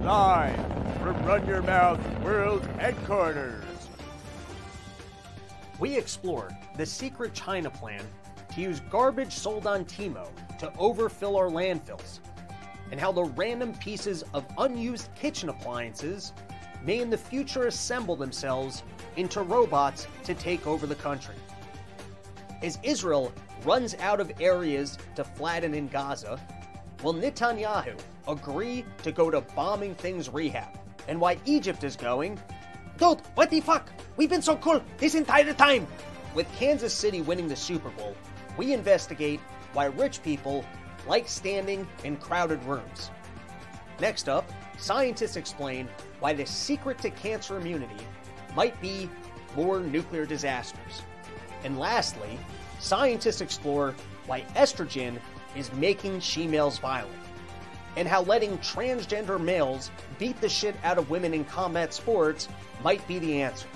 Live from Run Your Mouth World Headquarters. We explore the secret China plan to use garbage sold on Temu to overfill our landfills, and how the random pieces of unused kitchen appliances may in the future assemble themselves into robots to take over the country. As Israel runs out of areas to flatten in Gaza, will Netanyahu agree to go to bombing things rehab? And why Egypt is going, Dude, what the fuck? We've been so cool this entire time! With Kansas City winning the Super Bowl, we investigate why rich people like standing in crowded rooms. Next up, scientists explain why the secret to cancer immunity might be more nuclear disasters. And lastly, scientists explore why estrogen is making she males violent, and how letting transgender males beat the shit out of women in combat sports might be the answer.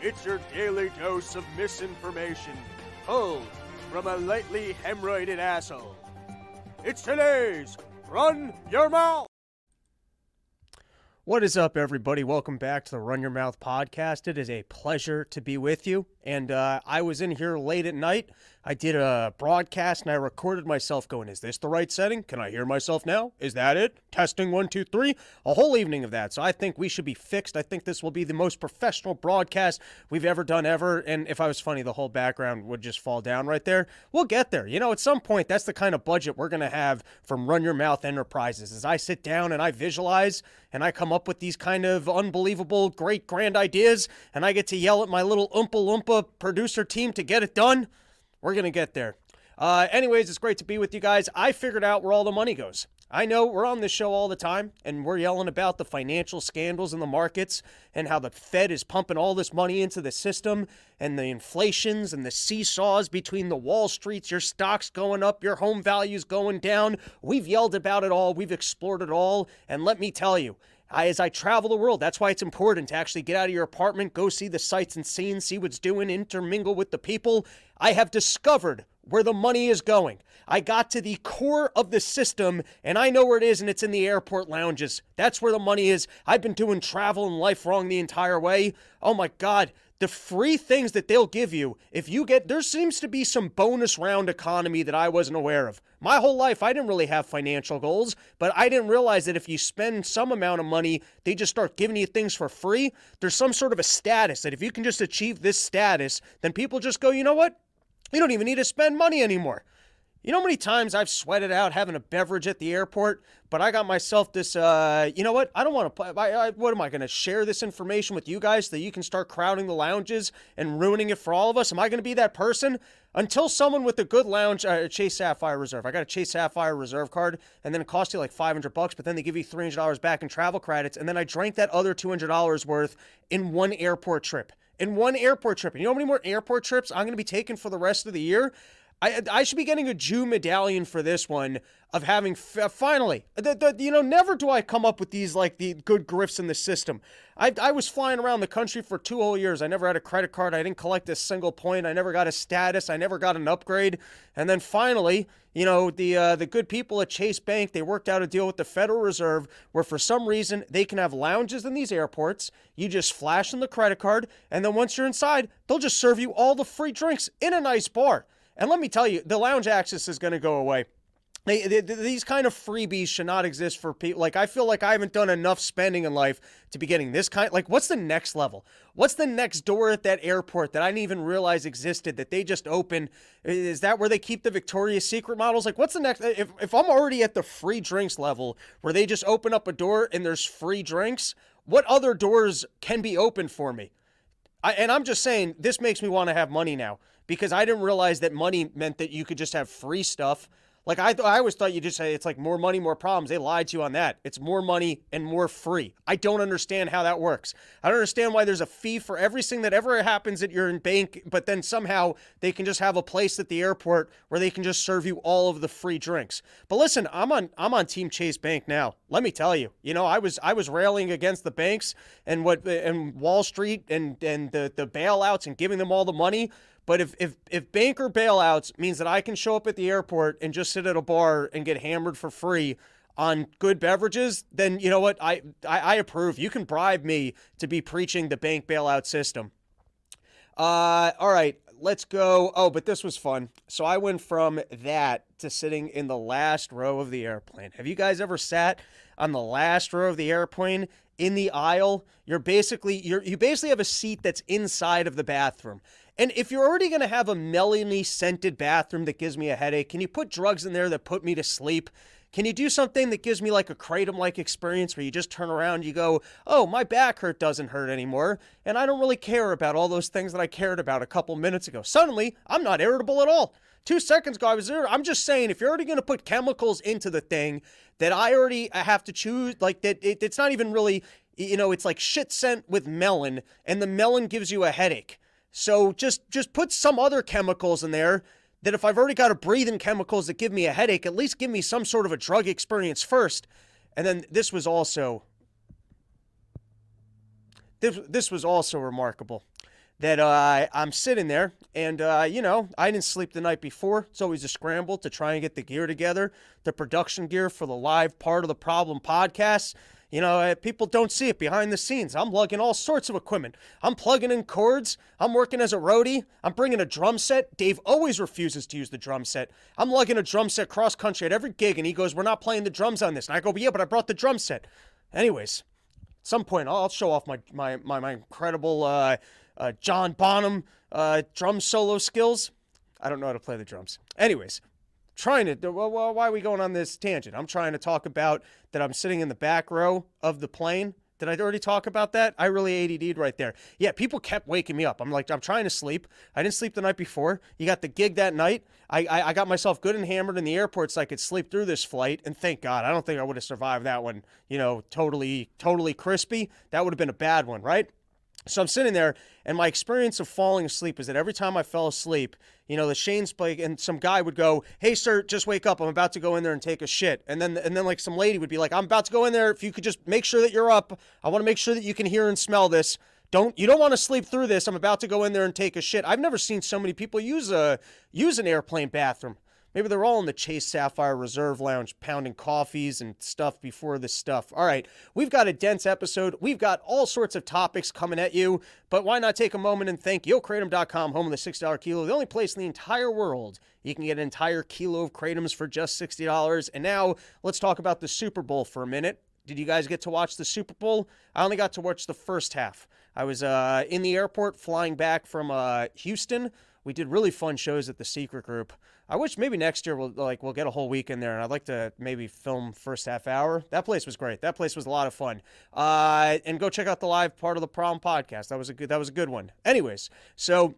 It's your daily dose of misinformation, pulled from a lightly hemorrhoided asshole. It's today's Run Your Mouth! What is up, everybody? Welcome back to the Run Your Mouth podcast. It is a pleasure to be with you. And uh, I was in here late at night. I did a broadcast and I recorded myself going, Is this the right setting? Can I hear myself now? Is that it? Testing one, two, three. A whole evening of that. So I think we should be fixed. I think this will be the most professional broadcast we've ever done, ever. And if I was funny, the whole background would just fall down right there. We'll get there. You know, at some point, that's the kind of budget we're going to have from Run Your Mouth Enterprises. As I sit down and I visualize and I come up with these kind of unbelievable, great, grand ideas, and I get to yell at my little Oompa Loompa producer team to get it done. We're going to get there. Uh, anyways, it's great to be with you guys. I figured out where all the money goes. I know we're on this show all the time and we're yelling about the financial scandals in the markets and how the Fed is pumping all this money into the system and the inflations and the seesaws between the Wall Streets, your stocks going up, your home values going down. We've yelled about it all, we've explored it all. And let me tell you, I, as I travel the world, that's why it's important to actually get out of your apartment, go see the sights and scenes, see what's doing, intermingle with the people. I have discovered where the money is going. I got to the core of the system and I know where it is, and it's in the airport lounges. That's where the money is. I've been doing travel and life wrong the entire way. Oh my God. The free things that they'll give you if you get there seems to be some bonus round economy that I wasn't aware of. My whole life I didn't really have financial goals, but I didn't realize that if you spend some amount of money, they just start giving you things for free. There's some sort of a status that if you can just achieve this status, then people just go, "You know what? You don't even need to spend money anymore. You know how many times I've sweated out having a beverage at the airport, but I got myself this. Uh, you know what? I don't want to. I, I, what am I going to share this information with you guys so that you can start crowding the lounges and ruining it for all of us? Am I going to be that person? Until someone with a good lounge, uh, Chase Sapphire Reserve. I got a Chase Sapphire Reserve card, and then it cost you like five hundred bucks, but then they give you three hundred dollars back in travel credits, and then I drank that other two hundred dollars worth in one airport trip. In one airport trip. And you know how many more airport trips I'm going to be taking for the rest of the year? I, I should be getting a Jew medallion for this one of having f- finally the, the, you know never do I come up with these like the good grifts in the system. I, I was flying around the country for two whole years. I never had a credit card. I didn't collect a single point. I never got a status. I never got an upgrade. And then finally, you know the uh, the good people at Chase Bank they worked out a deal with the Federal Reserve where for some reason they can have lounges in these airports. You just flash in the credit card, and then once you're inside, they'll just serve you all the free drinks in a nice bar. And let me tell you, the lounge access is going to go away. They, they, these kind of freebies should not exist for people. Like, I feel like I haven't done enough spending in life to be getting this kind. Like, what's the next level? What's the next door at that airport that I didn't even realize existed that they just opened? Is that where they keep the Victoria's Secret models? Like, what's the next? If, if I'm already at the free drinks level where they just open up a door and there's free drinks, what other doors can be open for me? I, and I'm just saying, this makes me want to have money now because I didn't realize that money meant that you could just have free stuff. Like I, th- I always thought you just say it's like more money, more problems. They lied to you on that. It's more money and more free. I don't understand how that works. I don't understand why there's a fee for everything that ever happens at your bank, but then somehow they can just have a place at the airport where they can just serve you all of the free drinks. But listen, I'm on I'm on Team Chase Bank now. Let me tell you, you know, I was I was railing against the banks and what and Wall Street and and the the bailouts and giving them all the money. But if, if if banker bailouts means that I can show up at the airport and just sit at a bar and get hammered for free, on good beverages, then you know what? I, I, I approve. You can bribe me to be preaching the bank bailout system. Uh, all right, let's go. Oh, but this was fun. So I went from that to sitting in the last row of the airplane. Have you guys ever sat on the last row of the airplane in the aisle? You're basically you're you basically have a seat that's inside of the bathroom. And if you're already going to have a melony scented bathroom that gives me a headache, can you put drugs in there that put me to sleep? Can you do something that gives me like a kratom like experience where you just turn around, you go, oh, my back hurt doesn't hurt anymore, and I don't really care about all those things that I cared about a couple minutes ago. Suddenly, I'm not irritable at all. Two seconds ago, I was there. I'm just saying, if you're already going to put chemicals into the thing that I already uh, have to choose, like that, it, it's not even really, you know, it's like shit scent with melon, and the melon gives you a headache. So just just put some other chemicals in there that if I've already got to breathe in chemicals that give me a headache, at least give me some sort of a drug experience first. And then this was also this, this was also remarkable that uh, I'm sitting there and uh, you know I didn't sleep the night before. It's always a scramble to try and get the gear together, the production gear for the live part of the problem podcast. You know, uh, people don't see it behind the scenes. I'm lugging all sorts of equipment. I'm plugging in cords. I'm working as a roadie. I'm bringing a drum set. Dave always refuses to use the drum set. I'm lugging a drum set cross country at every gig, and he goes, We're not playing the drums on this. And I go, Yeah, but I brought the drum set. Anyways, at some point, I'll show off my, my, my, my incredible uh, uh, John Bonham uh, drum solo skills. I don't know how to play the drums. Anyways, trying to well, why are we going on this tangent? I'm trying to talk about that i'm sitting in the back row of the plane. Did i already talk about that? I really add'd right there. Yeah people kept waking me up. I'm like i'm trying to sleep. I didn't sleep the night before. You got the gig that night. I i, I got myself good and hammered in the airport so i could sleep through this flight. And thank god i don't think i would have survived that one you know totally totally crispy. That would have been a bad one right so I'm sitting there, and my experience of falling asleep is that every time I fell asleep, you know, the Shane's play, and some guy would go, "Hey, sir, just wake up! I'm about to go in there and take a shit." And then, and then, like some lady would be like, "I'm about to go in there. If you could just make sure that you're up, I want to make sure that you can hear and smell this. Don't you don't want to sleep through this? I'm about to go in there and take a shit." I've never seen so many people use a use an airplane bathroom. Maybe they're all in the Chase Sapphire Reserve Lounge pounding coffees and stuff before this stuff. All right, we've got a dense episode. We've got all sorts of topics coming at you, but why not take a moment and thank YoKratom.com, home of the $6 kilo, the only place in the entire world you can get an entire kilo of Kratoms for just $60. And now let's talk about the Super Bowl for a minute. Did you guys get to watch the Super Bowl? I only got to watch the first half. I was uh, in the airport flying back from uh, Houston. We did really fun shows at the Secret Group. I wish maybe next year we'll like we'll get a whole week in there, and I'd like to maybe film first half hour. That place was great. That place was a lot of fun. Uh, and go check out the live part of the Problem podcast. That was a good. That was a good one. Anyways, so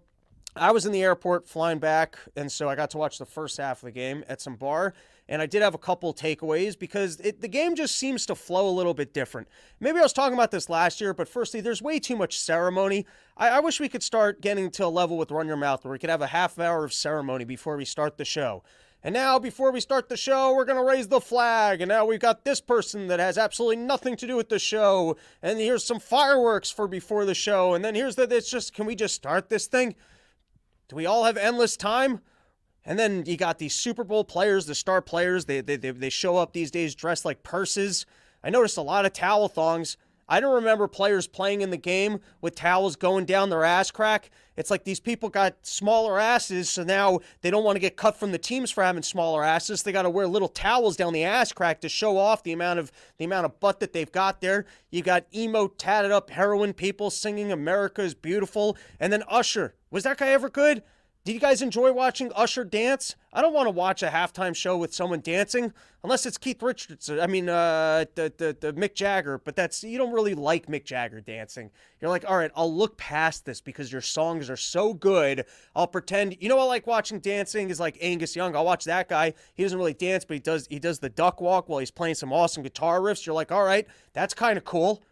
I was in the airport flying back, and so I got to watch the first half of the game at some bar. And I did have a couple takeaways because it, the game just seems to flow a little bit different. Maybe I was talking about this last year, but firstly, there's way too much ceremony. I, I wish we could start getting to a level with Run Your Mouth where we could have a half hour of ceremony before we start the show. And now, before we start the show, we're going to raise the flag. And now we've got this person that has absolutely nothing to do with the show. And here's some fireworks for before the show. And then here's the, it's just, can we just start this thing? Do we all have endless time? And then you got these Super Bowl players, the star players. They, they, they show up these days dressed like purses. I noticed a lot of towel thongs. I don't remember players playing in the game with towels going down their ass crack. It's like these people got smaller asses, so now they don't want to get cut from the teams for having smaller asses. They got to wear little towels down the ass crack to show off the amount of the amount of butt that they've got there. You got emo tatted up heroin people singing "America is Beautiful," and then Usher. Was that guy ever good? Did you guys enjoy watching Usher dance? I don't want to watch a halftime show with someone dancing unless it's Keith Richards. I mean, uh, the, the, the Mick Jagger, but that's you don't really like Mick Jagger dancing. You're like, all right, I'll look past this because your songs are so good. I'll pretend. You know, I like watching dancing is like Angus Young. I'll watch that guy. He doesn't really dance, but he does he does the duck walk while he's playing some awesome guitar riffs. You're like, all right, that's kind of cool.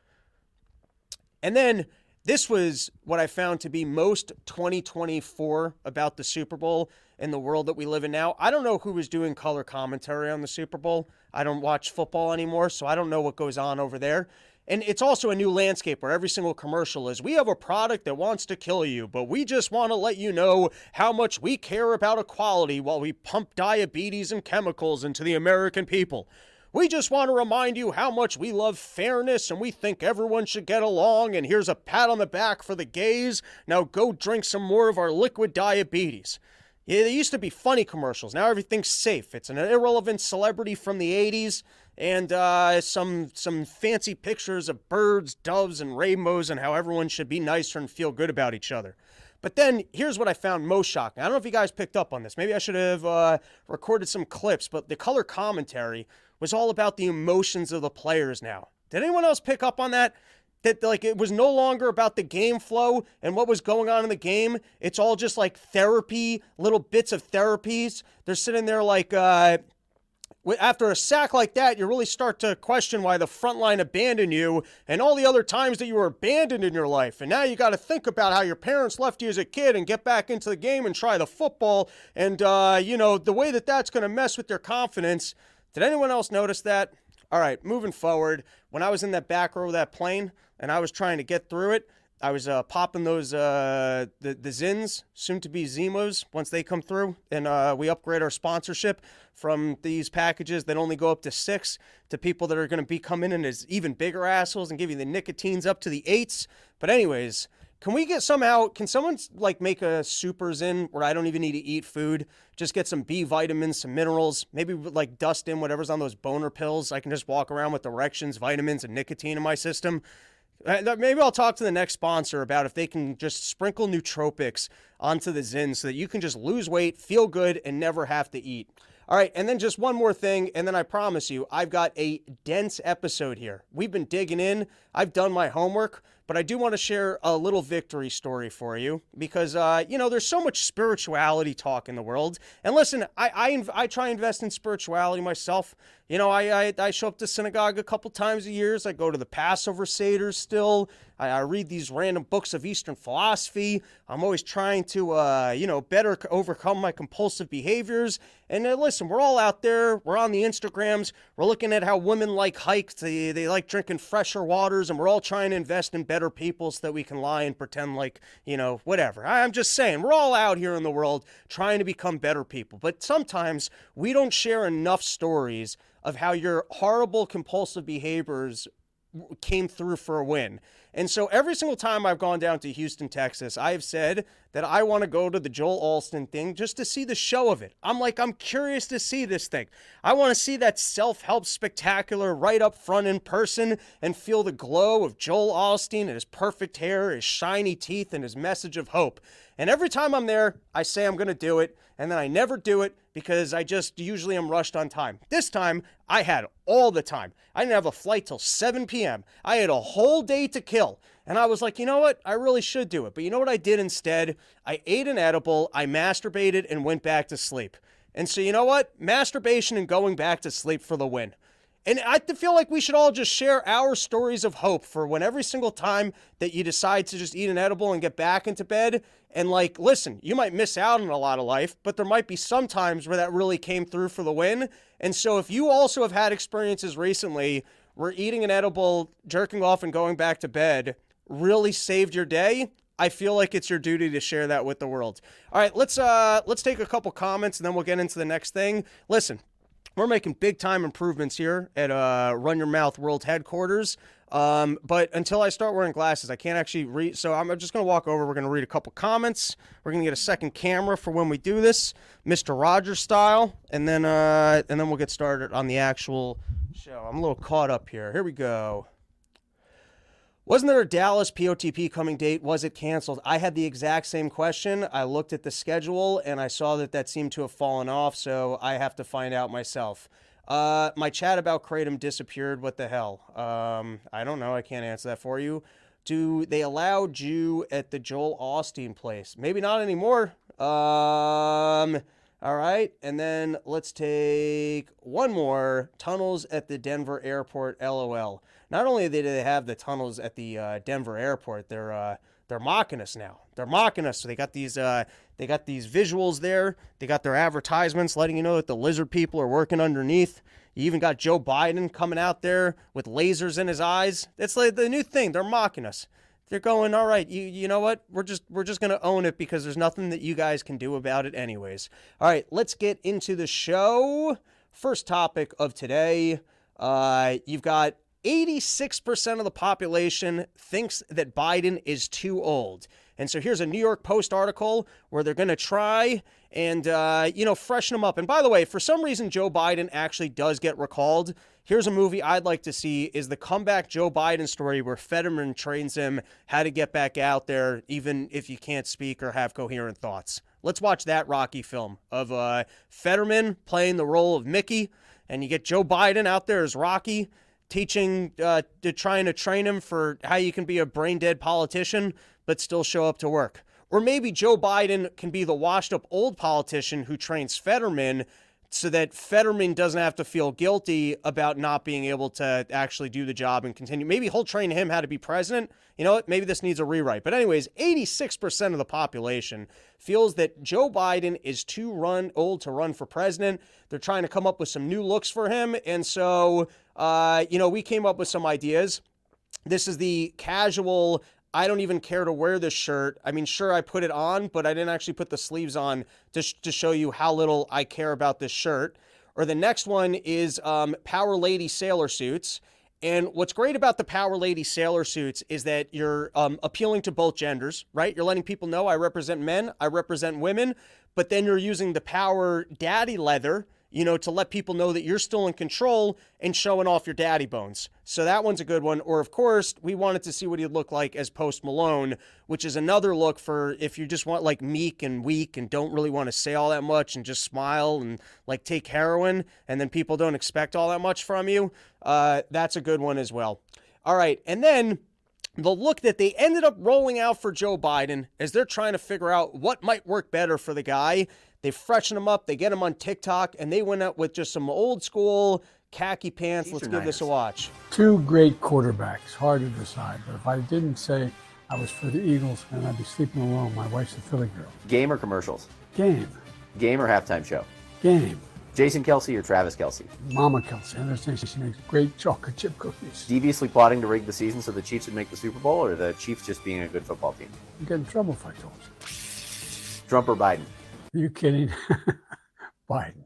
And then this was what I found to be most 2024 about the Super Bowl in the world that we live in now. I don't know who was doing color commentary on the Super Bowl. I don't watch football anymore, so I don't know what goes on over there. And it's also a new landscape where every single commercial is we have a product that wants to kill you, but we just want to let you know how much we care about equality while we pump diabetes and chemicals into the American people. We just want to remind you how much we love fairness and we think everyone should get along. And here's a pat on the back for the gays. Now go drink some more of our liquid diabetes. Yeah, they used to be funny commercials. Now everything's safe. It's an irrelevant celebrity from the 80s and uh, some some fancy pictures of birds, doves, and rainbows, and how everyone should be nicer and feel good about each other. But then here's what I found most shocking. I don't know if you guys picked up on this. Maybe I should have uh, recorded some clips, but the color commentary was all about the emotions of the players now. Did anyone else pick up on that? That like it was no longer about the game flow and what was going on in the game. It's all just like therapy, little bits of therapies. They're sitting there like uh, after a sack like that, you really start to question why the front line abandoned you and all the other times that you were abandoned in your life. And now you got to think about how your parents left you as a kid and get back into the game and try the football. And, uh, you know, the way that that's going to mess with your confidence. Did anyone else notice that? All right, moving forward, when I was in that back row of that plane and I was trying to get through it, I was uh, popping those uh, the the Zyns, soon to be Zimos, once they come through, and uh, we upgrade our sponsorship from these packages that only go up to six to people that are going to be coming in as even bigger assholes and give you the nicotines up to the eights. But anyways, can we get somehow? Can someone like make a super Zyn where I don't even need to eat food? Just get some B vitamins, some minerals, maybe like dust in whatever's on those boner pills. I can just walk around with erections, vitamins, and nicotine in my system. Uh, maybe I'll talk to the next sponsor about if they can just sprinkle nootropics onto the Zyn so that you can just lose weight, feel good, and never have to eat. All right, and then just one more thing, and then I promise you, I've got a dense episode here. We've been digging in, I've done my homework, but I do want to share a little victory story for you because, uh, you know, there's so much spirituality talk in the world. And listen, I, I, I try invest in spirituality myself. You know, I, I, I show up to synagogue a couple times a year. I go to the Passover Seder still. I, I read these random books of Eastern philosophy. I'm always trying to, uh, you know, better overcome my compulsive behaviors. And uh, listen, we're all out there. We're on the Instagrams. We're looking at how women like hikes. They, they like drinking fresher waters. And we're all trying to invest in better people so that we can lie and pretend like, you know, whatever. I'm just saying, we're all out here in the world trying to become better people. But sometimes we don't share enough stories of how your horrible compulsive behaviors came through for a win. And so every single time I've gone down to Houston, Texas, I've said that I want to go to the Joel Osteen thing just to see the show of it. I'm like, I'm curious to see this thing. I want to see that self help spectacular right up front in person and feel the glow of Joel Osteen and his perfect hair, his shiny teeth, and his message of hope. And every time I'm there, I say I'm going to do it, and then I never do it because I just usually am rushed on time. This time, I had all the time. I didn't have a flight till 7 p.m. I had a whole day to kill. And I was like, you know what? I really should do it. But you know what I did instead? I ate an edible, I masturbated, and went back to sleep. And so, you know what? Masturbation and going back to sleep for the win. And I feel like we should all just share our stories of hope for when every single time that you decide to just eat an edible and get back into bed. And like, listen, you might miss out on a lot of life, but there might be some times where that really came through for the win. And so if you also have had experiences recently where eating an edible, jerking off, and going back to bed really saved your day, I feel like it's your duty to share that with the world. All right, let's uh let's take a couple comments and then we'll get into the next thing. Listen, we're making big time improvements here at uh, Run Your Mouth World Headquarters. Um, but until I start wearing glasses, I can't actually read. So I'm just going to walk over. We're going to read a couple comments. We're going to get a second camera for when we do this, Mr. Rogers style, and then uh, and then we'll get started on the actual show. I'm a little caught up here. Here we go. Wasn't there a Dallas POTP coming date? Was it canceled? I had the exact same question. I looked at the schedule and I saw that that seemed to have fallen off, so I have to find out myself. Uh, my chat about Kratom disappeared. What the hell? Um, I don't know. I can't answer that for you. Do they allow Jew at the Joel Osteen place? Maybe not anymore. Um, all right. And then let's take one more tunnels at the Denver airport. LOL not only do they have the tunnels at the uh, Denver airport, they're uh, they're mocking us now. They're mocking us. So they got these uh, they got these visuals there. They got their advertisements letting you know that the lizard people are working underneath. You even got Joe Biden coming out there with lasers in his eyes. It's like the new thing. They're mocking us. They're going, all right, you you know what? We're just we're just gonna own it because there's nothing that you guys can do about it anyways. All right, let's get into the show. First topic of today Uh, you've got 86% of the population thinks that Biden is too old. And so here's a New York Post article where they're going to try and, uh, you know, freshen him up. And by the way, for some reason, Joe Biden actually does get recalled. Here's a movie I'd like to see is the comeback Joe Biden story where Fetterman trains him how to get back out there, even if you can't speak or have coherent thoughts. Let's watch that Rocky film of uh, Fetterman playing the role of Mickey, and you get Joe Biden out there as Rocky teaching, uh, to trying to train him for how you can be a brain dead politician but still show up to work. Or maybe Joe Biden can be the washed up old politician who trains Fetterman so that Fetterman doesn't have to feel guilty about not being able to actually do the job and continue. Maybe he'll train him how to be president. You know what? Maybe this needs a rewrite. But, anyways, 86% of the population feels that Joe Biden is too run old to run for president. They're trying to come up with some new looks for him. And so, uh, you know, we came up with some ideas. This is the casual I don't even care to wear this shirt. I mean, sure, I put it on, but I didn't actually put the sleeves on to, sh- to show you how little I care about this shirt. Or the next one is um, Power Lady sailor suits. And what's great about the Power Lady sailor suits is that you're um, appealing to both genders, right? You're letting people know I represent men, I represent women, but then you're using the Power Daddy leather you know, to let people know that you're still in control and showing off your daddy bones. So that one's a good one. Or, of course, we wanted to see what he'd look like as Post Malone, which is another look for if you just want like meek and weak and don't really want to say all that much and just smile and like take heroin and then people don't expect all that much from you. Uh, that's a good one as well. All right. And then the look that they ended up rolling out for Joe Biden as they're trying to figure out what might work better for the guy they freshen them up, they get them on TikTok, and they went out with just some old school khaki pants. These Let's give nice. this a watch. Two great quarterbacks, hard to decide. But if I didn't say I was for the Eagles, and I'd be sleeping alone. My wife's a Philly girl. Game or commercials? Game. Game or halftime show? Game. Jason Kelce or Travis Kelce? Mama Kelce. I understand she makes great chocolate chip cookies. Deviously plotting to rig the season so the Chiefs would make the Super Bowl, or the Chiefs just being a good football team? You get in trouble if I told you. Trump or Biden? Are you kidding? Biden.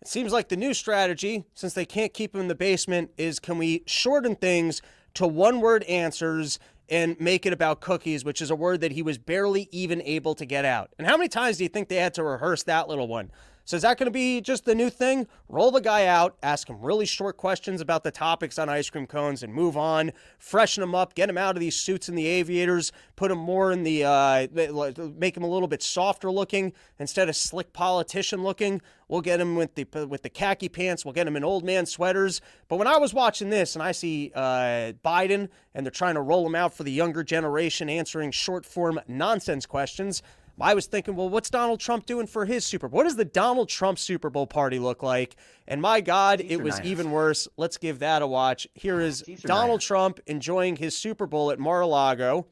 It seems like the new strategy, since they can't keep him in the basement, is can we shorten things to one word answers and make it about cookies, which is a word that he was barely even able to get out. And how many times do you think they had to rehearse that little one? So is that going to be just the new thing? Roll the guy out, ask him really short questions about the topics on ice cream cones, and move on. Freshen him up, get him out of these suits and the aviators, put him more in the, uh, make him a little bit softer looking instead of slick politician looking. We'll get him with the with the khaki pants. We'll get him in old man sweaters. But when I was watching this and I see uh, Biden and they're trying to roll him out for the younger generation, answering short form nonsense questions. I was thinking, well, what's Donald Trump doing for his Super Bowl? What does the Donald Trump Super Bowl party look like? And my God, These it was nice. even worse. Let's give that a watch. Here is Donald nice. Trump enjoying his Super Bowl at Mar-a-Lago.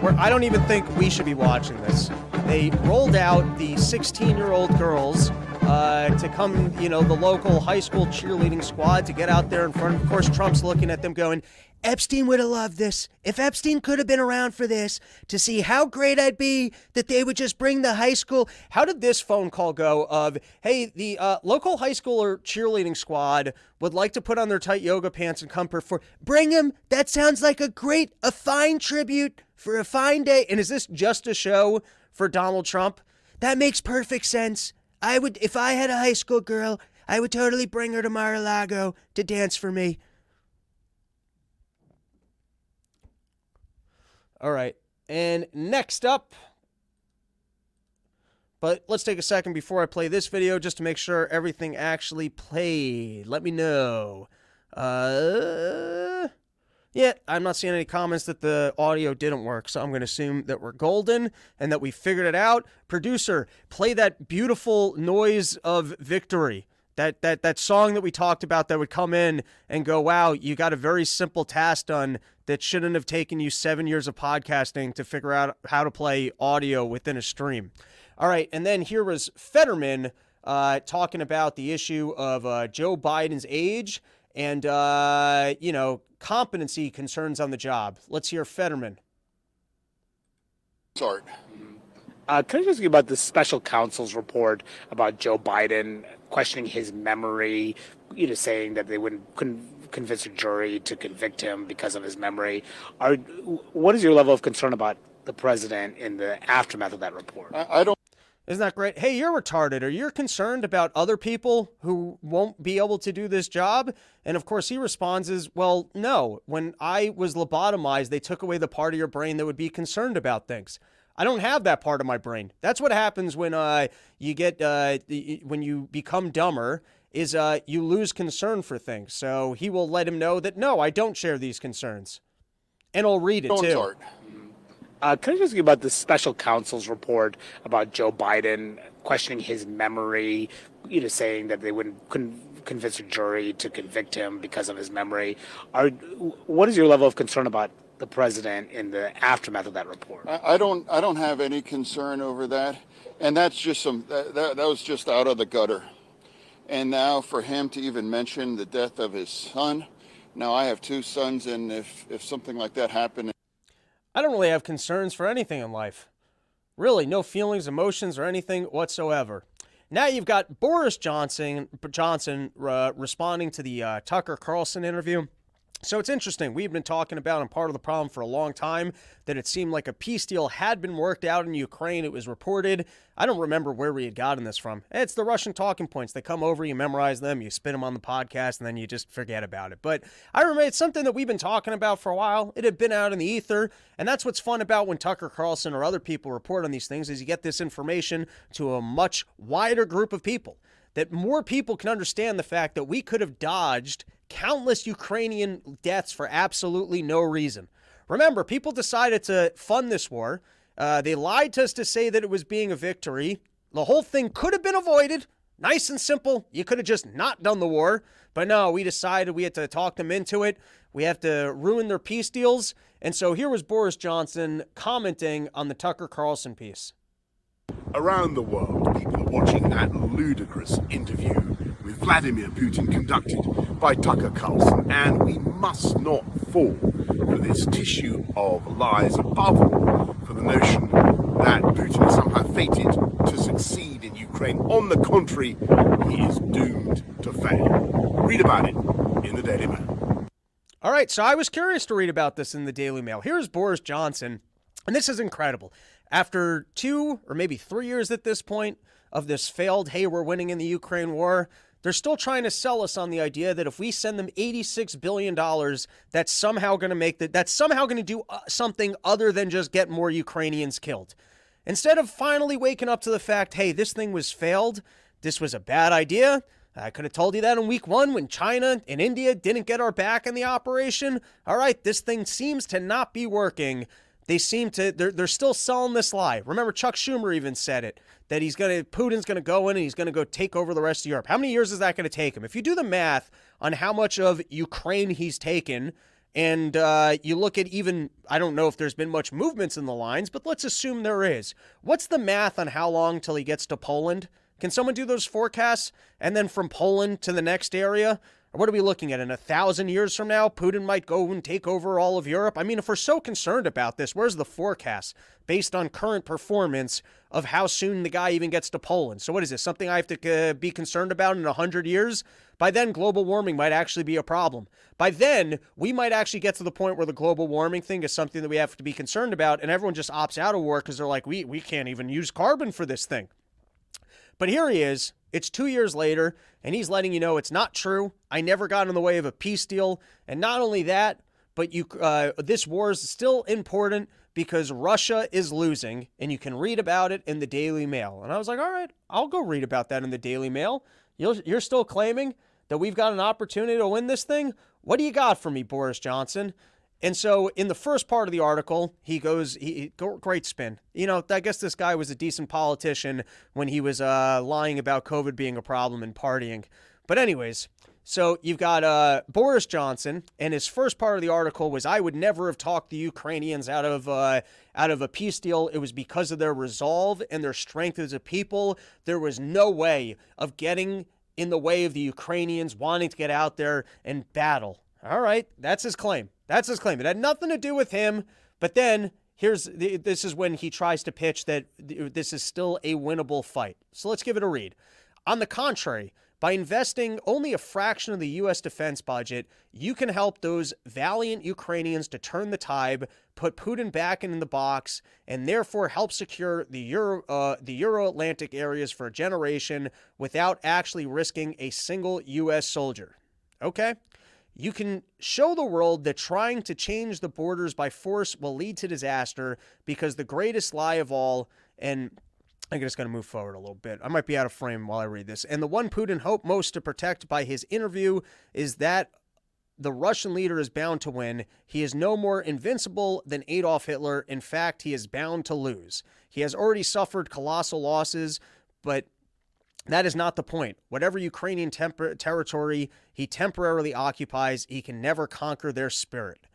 Where I don't even think we should be watching this. They rolled out the 16 year old girls uh, to come, you know, the local high school cheerleading squad to get out there in front. Of course, Trump's looking at them going, Epstein would have loved this. If Epstein could have been around for this to see how great I'd be that they would just bring the high school. How did this phone call go of, hey, the uh, local high school or cheerleading squad would like to put on their tight yoga pants and come for bring him. That sounds like a great, a fine tribute for a fine day. And is this just a show for Donald Trump? That makes perfect sense. I would, if I had a high school girl, I would totally bring her to Mar-a-Lago to dance for me. All right. And next up, but let's take a second before I play this video just to make sure everything actually played. Let me know. Uh, yeah, I'm not seeing any comments that the audio didn't work, so I'm going to assume that we're golden and that we figured it out. Producer, play that beautiful noise of victory. That that that song that we talked about that would come in and go, "Wow, you got a very simple task done that shouldn't have taken you 7 years of podcasting to figure out how to play audio within a stream." All right, and then here was Fetterman uh, talking about the issue of uh, Joe Biden's age and uh, you know competency concerns on the job. Let's hear Fetterman. Art. Uh, can I ask you about the special counsel's report about Joe Biden questioning his memory, you know, saying that they wouldn't couldn't convince a jury to convict him because of his memory. Are what is your level of concern about the president in the aftermath of that report? I, I don't. Isn't that great? Hey, you're retarded. Are you concerned about other people who won't be able to do this job? And of course, he responds as, well, no. When I was lobotomized, they took away the part of your brain that would be concerned about things. I don't have that part of my brain. That's what happens when uh, you get uh, when you become dumber is uh, you lose concern for things. So he will let him know that no, I don't share these concerns, and I'll read it don't too. Start. Uh, can I ask you about the special counsel's report about Joe Biden questioning his memory, you know, saying that they wouldn't couldn't convince a jury to convict him because of his memory? Are what is your level of concern about the president in the aftermath of that report? I, I don't. I don't have any concern over that, and that's just some. That, that, that was just out of the gutter. And now for him to even mention the death of his son. Now I have two sons, and if, if something like that happened. I don't really have concerns for anything in life. Really, no feelings, emotions, or anything whatsoever. Now you've got Boris Johnson, Johnson uh, responding to the uh, Tucker Carlson interview. So it's interesting. We've been talking about, and part of the problem for a long time, that it seemed like a peace deal had been worked out in Ukraine. It was reported. I don't remember where we had gotten this from. It's the Russian talking points. They come over, you memorize them, you spin them on the podcast, and then you just forget about it. But I remember it's something that we've been talking about for a while. It had been out in the ether, and that's what's fun about when Tucker Carlson or other people report on these things is you get this information to a much wider group of people that more people can understand the fact that we could have dodged countless Ukrainian deaths for absolutely no reason. Remember, people decided to fund this war. Uh, they lied to us to say that it was being a victory. The whole thing could have been avoided. Nice and simple. You could have just not done the war. But no, we decided we had to talk them into it. We have to ruin their peace deals. And so here was Boris Johnson commenting on the Tucker Carlson piece. Around the world, people are watching that ludicrous interview with Vladimir Putin conducted by Tucker Carlson, and we must not fall for this tissue of lies, above all for the notion that Putin is somehow fated to succeed in Ukraine. On the contrary, he is doomed to fail. Read about it in the Daily Mail. All right, so I was curious to read about this in the Daily Mail. Here's Boris Johnson, and this is incredible. After two or maybe three years at this point of this failed, hey, we're winning in the Ukraine war, they're still trying to sell us on the idea that if we send them $86 billion, that's somehow going to make that, that's somehow going to do uh, something other than just get more Ukrainians killed. Instead of finally waking up to the fact, hey, this thing was failed, this was a bad idea. I could have told you that in week one when China and India didn't get our back in the operation. All right, this thing seems to not be working they seem to they're they're still selling this lie. Remember Chuck Schumer even said it that he's going to Putin's going to go in and he's going to go take over the rest of Europe. How many years is that going to take him? If you do the math on how much of Ukraine he's taken and uh, you look at even I don't know if there's been much movements in the lines, but let's assume there is. What's the math on how long till he gets to Poland? Can someone do those forecasts? And then from Poland to the next area? What are we looking at? In a thousand years from now, Putin might go and take over all of Europe? I mean, if we're so concerned about this, where's the forecast based on current performance of how soon the guy even gets to Poland? So, what is this? Something I have to uh, be concerned about in a 100 years? By then, global warming might actually be a problem. By then, we might actually get to the point where the global warming thing is something that we have to be concerned about, and everyone just opts out of war because they're like, we, we can't even use carbon for this thing. But here he is. It's two years later, and he's letting you know it's not true. I never got in the way of a peace deal. And not only that, but you, uh, this war is still important because Russia is losing, and you can read about it in the Daily Mail. And I was like, all right, I'll go read about that in the Daily Mail. You're, you're still claiming that we've got an opportunity to win this thing? What do you got for me, Boris Johnson? And so in the first part of the article, he goes, he, great spin. You know, I guess this guy was a decent politician when he was uh, lying about COVID being a problem and partying. But anyways, so you've got uh, Boris Johnson, and his first part of the article was, "I would never have talked the Ukrainians out of uh, out of a peace deal. It was because of their resolve and their strength as a people. There was no way of getting in the way of the Ukrainians wanting to get out there and battle." All right, that's his claim. That's his claim. It had nothing to do with him. But then here's the, this is when he tries to pitch that this is still a winnable fight. So let's give it a read. On the contrary, by investing only a fraction of the U.S. defense budget, you can help those valiant Ukrainians to turn the tide, put Putin back in the box, and therefore help secure the Euro, uh, the Euro-Atlantic areas for a generation without actually risking a single U.S. soldier. Okay? You can show the world that trying to change the borders by force will lead to disaster because the greatest lie of all, and I'm just going to move forward a little bit. I might be out of frame while I read this. And the one Putin hoped most to protect by his interview is that the Russian leader is bound to win. He is no more invincible than Adolf Hitler. In fact, he is bound to lose. He has already suffered colossal losses, but that is not the point. Whatever Ukrainian temper- territory he temporarily occupies, he can never conquer their spirit.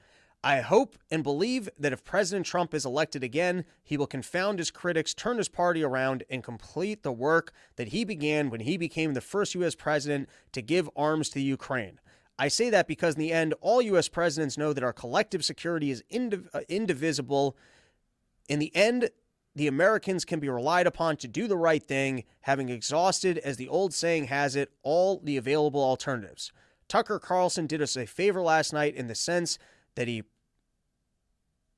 I hope and believe that if President Trump is elected again, he will confound his critics, turn his party around, and complete the work that he began when he became the first U.S. president to give arms to Ukraine. I say that because in the end, all U.S. presidents know that our collective security is indiv- uh, indivisible. In the end, the Americans can be relied upon to do the right thing, having exhausted, as the old saying has it, all the available alternatives. Tucker Carlson did us a favor last night in the sense that he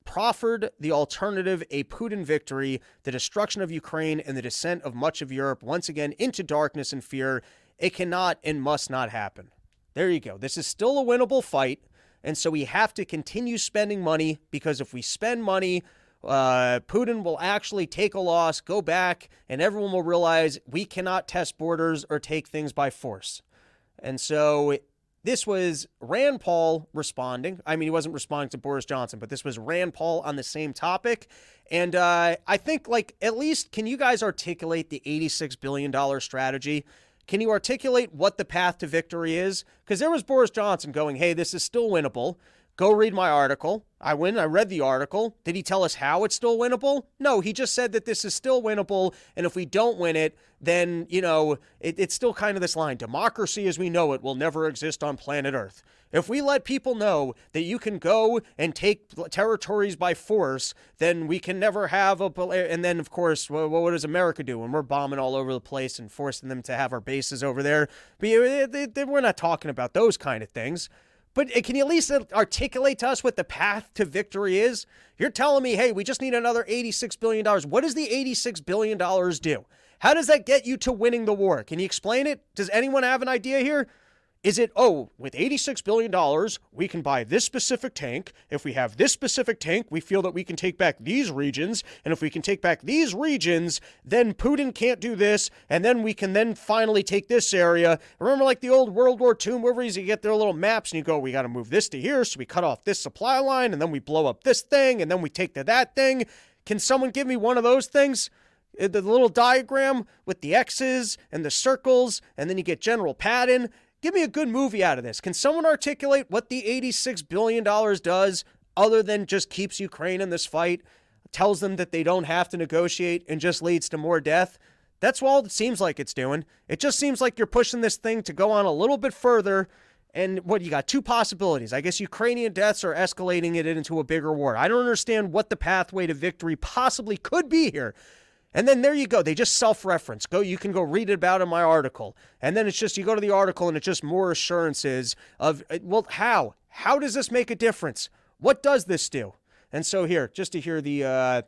proffered the alternative a Putin victory, the destruction of Ukraine, and the descent of much of Europe once again into darkness and fear. It cannot and must not happen. There you go. This is still a winnable fight. And so we have to continue spending money because if we spend money, uh, Putin will actually take a loss, go back, and everyone will realize we cannot test borders or take things by force. And so this was Rand Paul responding. I mean, he wasn't responding to Boris Johnson, but this was Rand Paul on the same topic. And uh, I think, like, at least can you guys articulate the $86 billion strategy? Can you articulate what the path to victory is? Because there was Boris Johnson going, hey, this is still winnable. Go read my article. I went, I read the article. Did he tell us how it's still winnable? No, he just said that this is still winnable. And if we don't win it, then, you know, it, it's still kind of this line democracy as we know it will never exist on planet Earth. If we let people know that you can go and take territories by force, then we can never have a. And then, of course, what, what does America do when we're bombing all over the place and forcing them to have our bases over there? But we're not talking about those kind of things. But uh, can you at least articulate to us what the path to victory is? You're telling me, hey, we just need another $86 billion. What does the $86 billion do? How does that get you to winning the war? Can you explain it? Does anyone have an idea here? Is it, oh, with $86 billion, we can buy this specific tank. If we have this specific tank, we feel that we can take back these regions. And if we can take back these regions, then Putin can't do this. And then we can then finally take this area. Remember, like the old World War II movies, you get their little maps and you go, we got to move this to here. So we cut off this supply line and then we blow up this thing and then we take to that thing. Can someone give me one of those things? Uh, the little diagram with the X's and the circles, and then you get General Patton Give me a good movie out of this. Can someone articulate what the $86 billion does other than just keeps Ukraine in this fight, tells them that they don't have to negotiate, and just leads to more death? That's all it seems like it's doing. It just seems like you're pushing this thing to go on a little bit further. And what you got two possibilities. I guess Ukrainian deaths are escalating it into a bigger war. I don't understand what the pathway to victory possibly could be here. And then there you go. They just self-reference. Go you can go read it about in my article. And then it's just you go to the article and it's just more assurances of uh, well how? How does this make a difference? What does this do? And so here, just to hear the uh,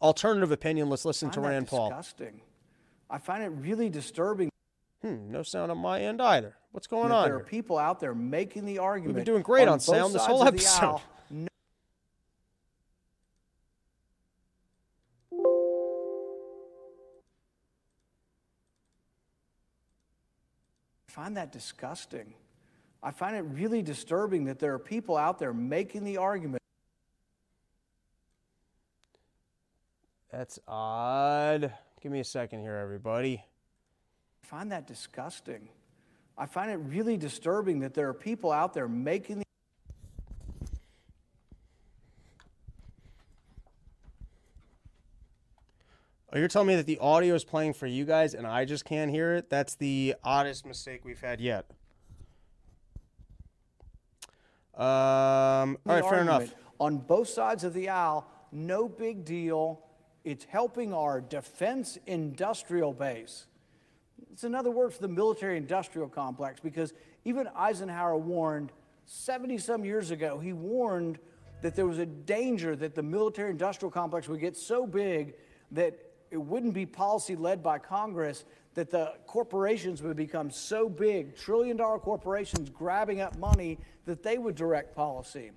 alternative opinion, let's listen to Rand Paul. Disgusting. I find it really disturbing. Hmm, no sound on my end either. What's going on? There here? are people out there making the argument. We've been doing great on, on sound this whole episode. Aisle, find that disgusting. I find it really disturbing that there are people out there making the argument. That's odd. Give me a second here, everybody. I find that disgusting. I find it really disturbing that there are people out there making the Oh, you're telling me that the audio is playing for you guys and I just can't hear it? That's the oddest mistake we've had yet. Um, all right, fair enough. On both sides of the aisle, no big deal. It's helping our defense industrial base. It's another word for the military industrial complex because even Eisenhower warned 70 some years ago, he warned that there was a danger that the military industrial complex would get so big that it wouldn't be policy led by Congress, that the corporations would become so big, trillion dollar corporations grabbing up money, that they would direct policy.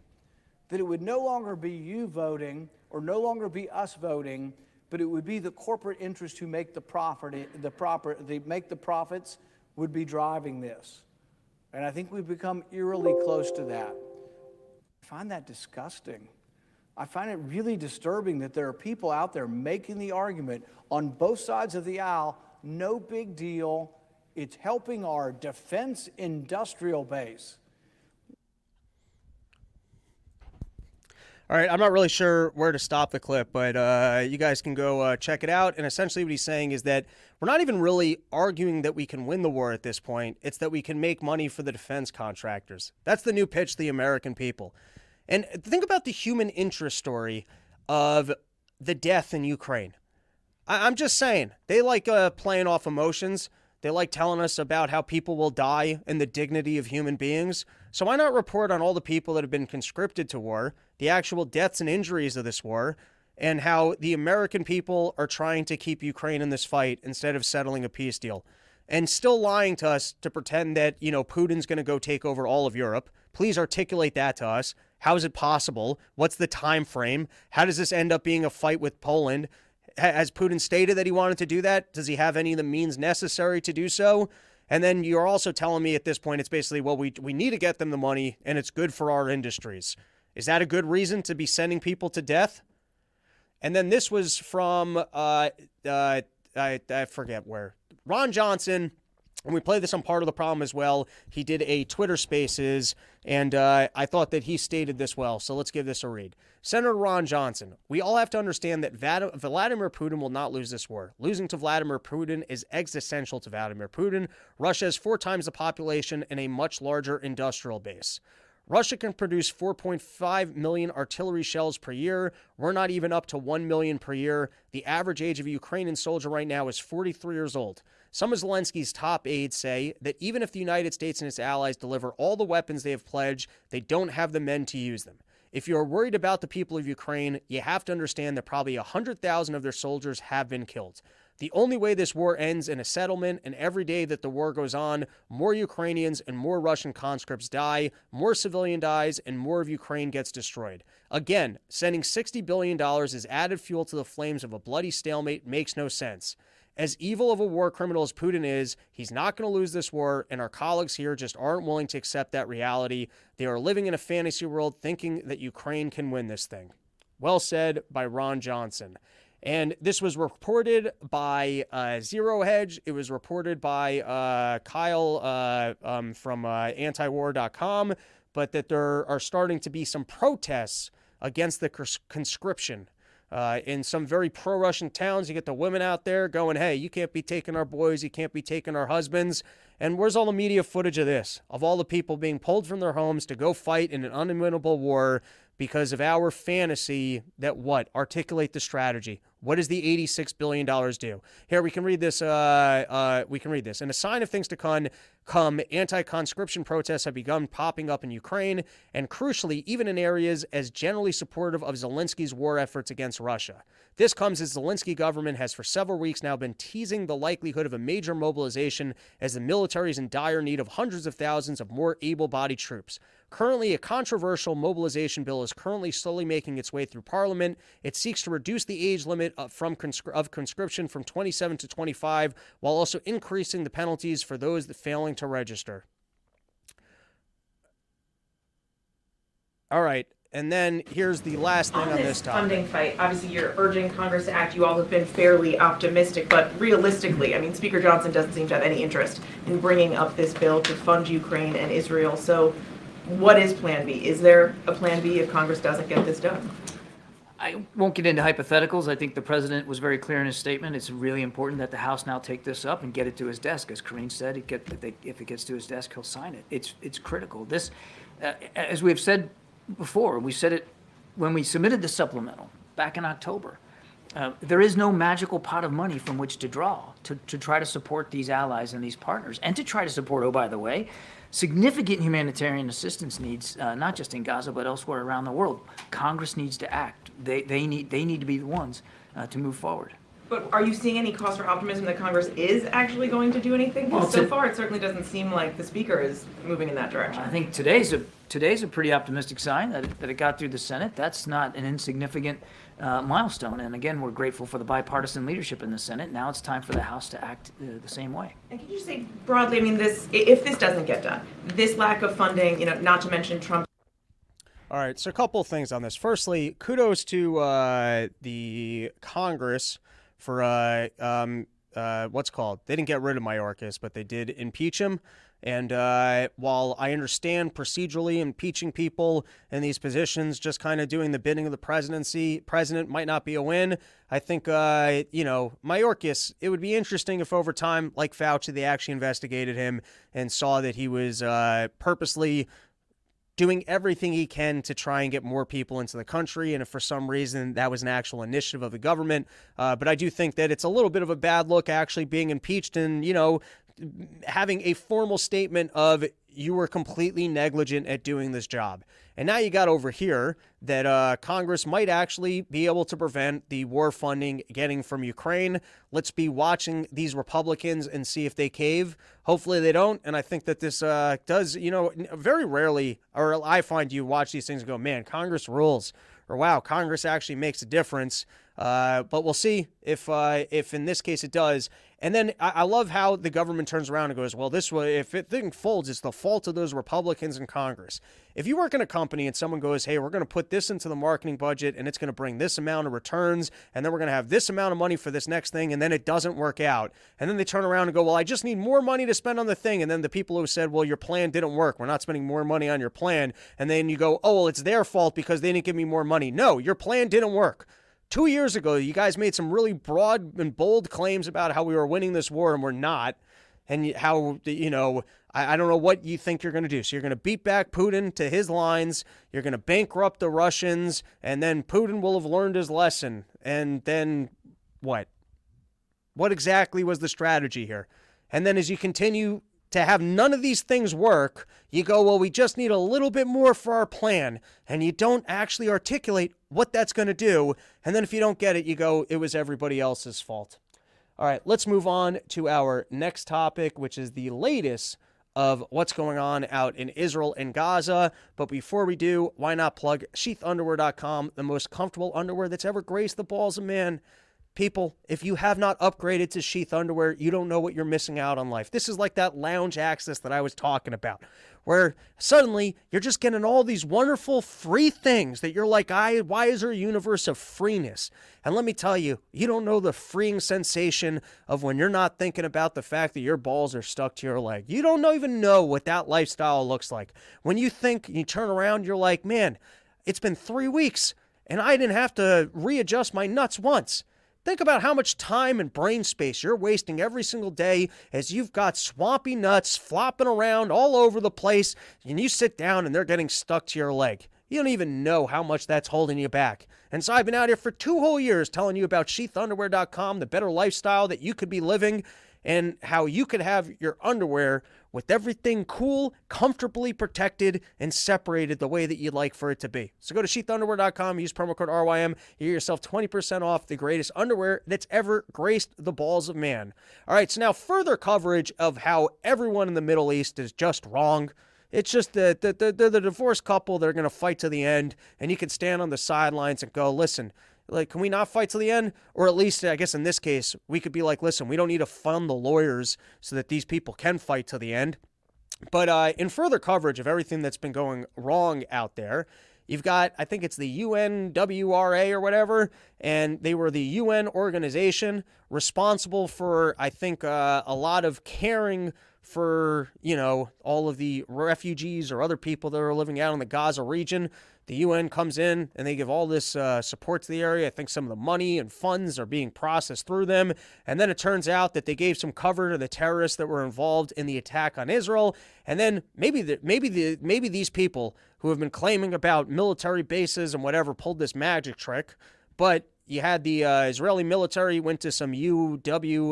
That it would no longer be you voting or no longer be us voting, but it would be the corporate interests who make the profit, the proper, they make the profits would be driving this. And I think we've become eerily close to that. I find that disgusting. I find it really disturbing that there are people out there making the argument on both sides of the aisle no big deal. It's helping our defense industrial base. All right, I'm not really sure where to stop the clip, but uh, you guys can go uh, check it out. And essentially, what he's saying is that we're not even really arguing that we can win the war at this point. It's that we can make money for the defense contractors. That's the new pitch to the American people. And think about the human interest story of the death in Ukraine. I- am just saying, they like uh, playing off emotions. They like telling us about how people will die and the dignity of human beings. So why not report on all the people that have been conscripted to war, the actual deaths and injuries of this war, and how the American people are trying to keep Ukraine in this fight instead of settling a peace deal? And still lying to us to pretend that, you know, Putin's going to go take over all of Europe. Please articulate that to us. How is it possible? What's the time frame? How does this end up being a fight with Poland? Has Putin stated that he wanted to do that? Does he have any of the means necessary to do so? And then you're also telling me at this point it's basically, well, we, we need to get them the money and it's good for our industries. Is that a good reason to be sending people to death? And then this was from, uh, uh, I, I forget where. Ron Johnson and we play this on part of the problem as well. He did a Twitter Spaces, and uh, I thought that he stated this well. So let's give this a read. Senator Ron Johnson, we all have to understand that Vladimir Putin will not lose this war. Losing to Vladimir Putin is existential to Vladimir Putin. Russia has four times the population and a much larger industrial base. Russia can produce 4.5 million artillery shells per year. We're not even up to 1 million per year. The average age of a Ukrainian soldier right now is 43 years old. Some of Zelensky's top aides say that even if the United States and its allies deliver all the weapons they have pledged, they don't have the men to use them. If you're worried about the people of Ukraine, you have to understand that probably 100,000 of their soldiers have been killed. The only way this war ends in a settlement, and every day that the war goes on, more Ukrainians and more Russian conscripts die, more civilian dies, and more of Ukraine gets destroyed. Again, sending $60 billion as added fuel to the flames of a bloody stalemate makes no sense. As evil of a war criminal as Putin is, he's not going to lose this war, and our colleagues here just aren't willing to accept that reality. They are living in a fantasy world thinking that Ukraine can win this thing. Well said by Ron Johnson. And this was reported by uh, Zero Hedge. It was reported by uh, Kyle uh, um, from uh, antiwar.com, but that there are starting to be some protests against the conscription uh, in some very pro Russian towns, you get the women out there going, hey, you can't be taking our boys, you can't be taking our husbands. And where's all the media footage of this? Of all the people being pulled from their homes to go fight in an unwinnable war because of our fantasy that what? Articulate the strategy. What does the $86 billion do? Here, we can read this. Uh, uh, we can read this. In a sign of things to come, come anti-conscription protests have begun popping up in Ukraine, and crucially, even in areas as generally supportive of Zelensky's war efforts against Russia. This comes as Zelensky government has for several weeks now been teasing the likelihood of a major mobilization as the military is in dire need of hundreds of thousands of more able-bodied troops. Currently, a controversial mobilization bill is currently slowly making its way through Parliament. It seeks to reduce the age limit of, from of conscription from 27 to 25, while also increasing the penalties for those that failing to register. All right, and then here's the last thing on, on this, this topic. funding fight. Obviously, you're urging Congress to act. You all have been fairly optimistic, but realistically, I mean, Speaker Johnson doesn't seem to have any interest in bringing up this bill to fund Ukraine and Israel. So what is Plan B? Is there a Plan B if Congress doesn't get this done? I won't get into hypotheticals. I think the president was very clear in his statement. It's really important that the House now take this up and get it to his desk. As Karine said, it get, they, if it gets to his desk, he'll sign it. It's, it's critical. This, uh, as we have said before, we said it when we submitted the supplemental. back in October. Uh, there is no magical pot of money from which to draw to, to try to support these allies and these partners, and to try to support, oh, by the way, significant humanitarian assistance needs, uh, not just in Gaza, but elsewhere around the world. Congress needs to act. They, they, need, they need to be the ones uh, to move forward. But are you seeing any cause for optimism that Congress is actually going to do anything? Well, so far, it certainly doesn't seem like the Speaker is moving in that direction. I think today's a today's a pretty optimistic sign that it, that it got through the Senate. That's not an insignificant uh, milestone. And again, we're grateful for the bipartisan leadership in the Senate. Now it's time for the House to act uh, the same way. And can you just say broadly, I mean, this, if this doesn't get done, this lack of funding, you know, not to mention Trump All right, so a couple things on this. Firstly, kudos to uh, the Congress for uh, um, uh, what's called. They didn't get rid of Mayorkas, but they did impeach him. And uh, while I understand procedurally impeaching people in these positions, just kind of doing the bidding of the presidency, president might not be a win. I think, uh, you know, Mayorkas, it would be interesting if over time, like Fauci, they actually investigated him and saw that he was uh, purposely doing everything he can to try and get more people into the country. And if for some reason that was an actual initiative of the government, uh, but I do think that it's a little bit of a bad look actually being impeached and, you know, having a formal statement of you were completely negligent at doing this job. And now you got over here that uh, Congress might actually be able to prevent the war funding getting from Ukraine. Let's be watching these Republicans and see if they cave. Hopefully they don't. And I think that this uh, does, you know, very rarely, or I find you watch these things and go, man, Congress rules, or wow, Congress actually makes a difference. Uh, but we'll see if uh, if in this case it does. And then I, I love how the government turns around and goes, well, this way, if it thing folds, it's the fault of those Republicans in Congress. If you work in a company and someone goes, hey, we're going to put this into the marketing budget and it's going to bring this amount of returns, and then we're going to have this amount of money for this next thing, and then it doesn't work out, and then they turn around and go, well, I just need more money to spend on the thing, and then the people who said, well, your plan didn't work, we're not spending more money on your plan, and then you go, oh, well, it's their fault because they didn't give me more money. No, your plan didn't work. Two years ago, you guys made some really broad and bold claims about how we were winning this war and we're not. And how, you know, I, I don't know what you think you're going to do. So you're going to beat back Putin to his lines. You're going to bankrupt the Russians. And then Putin will have learned his lesson. And then what? What exactly was the strategy here? And then as you continue to have none of these things work, you go, well, we just need a little bit more for our plan. And you don't actually articulate what that's going to do. And then if you don't get it, you go, it was everybody else's fault. All right, let's move on to our next topic, which is the latest of what's going on out in Israel and Gaza. But before we do, why not plug sheathunderwear.com, the most comfortable underwear that's ever graced the balls of man. People, if you have not upgraded to sheath underwear, you don't know what you're missing out on life. This is like that lounge access that I was talking about, where suddenly you're just getting all these wonderful free things that you're like, I why is there a universe of freeness? And let me tell you, you don't know the freeing sensation of when you're not thinking about the fact that your balls are stuck to your leg. You don't even know what that lifestyle looks like. When you think you turn around, you're like, man, it's been three weeks and I didn't have to readjust my nuts once. Think about how much time and brain space you're wasting every single day as you've got swampy nuts flopping around all over the place, and you sit down and they're getting stuck to your leg. You don't even know how much that's holding you back. And so I've been out here for two whole years telling you about sheathunderwear.com, the better lifestyle that you could be living, and how you could have your underwear with everything cool, comfortably protected, and separated the way that you'd like for it to be. So go to sheathunderwear.com, use promo code RYM, you get yourself 20% off the greatest underwear that's ever graced the balls of man. All right, so now further coverage of how everyone in the Middle East is just wrong. It's just that the, the, the, divorced couple, they're going to fight to the end, and you can stand on the sidelines and go, listen, like, can we not fight to the end? Or at least, I guess in this case, we could be like, listen, we don't need to fund the lawyers so that these people can fight to the end. But uh, in further coverage of everything that's been going wrong out there, you've got, I think it's the UNWRA or whatever, and they were the UN organization responsible for, I think, uh, a lot of caring for, you know, all of the refugees or other people that are living out in the Gaza region. The UN comes in and they give all this uh, support to the area. I think some of the money and funds are being processed through them. And then it turns out that they gave some cover to the terrorists that were involved in the attack on Israel. And then maybe the, maybe the maybe these people who have been claiming about military bases and whatever pulled this magic trick. but you had the uh, Israeli military went to some UWNRWA.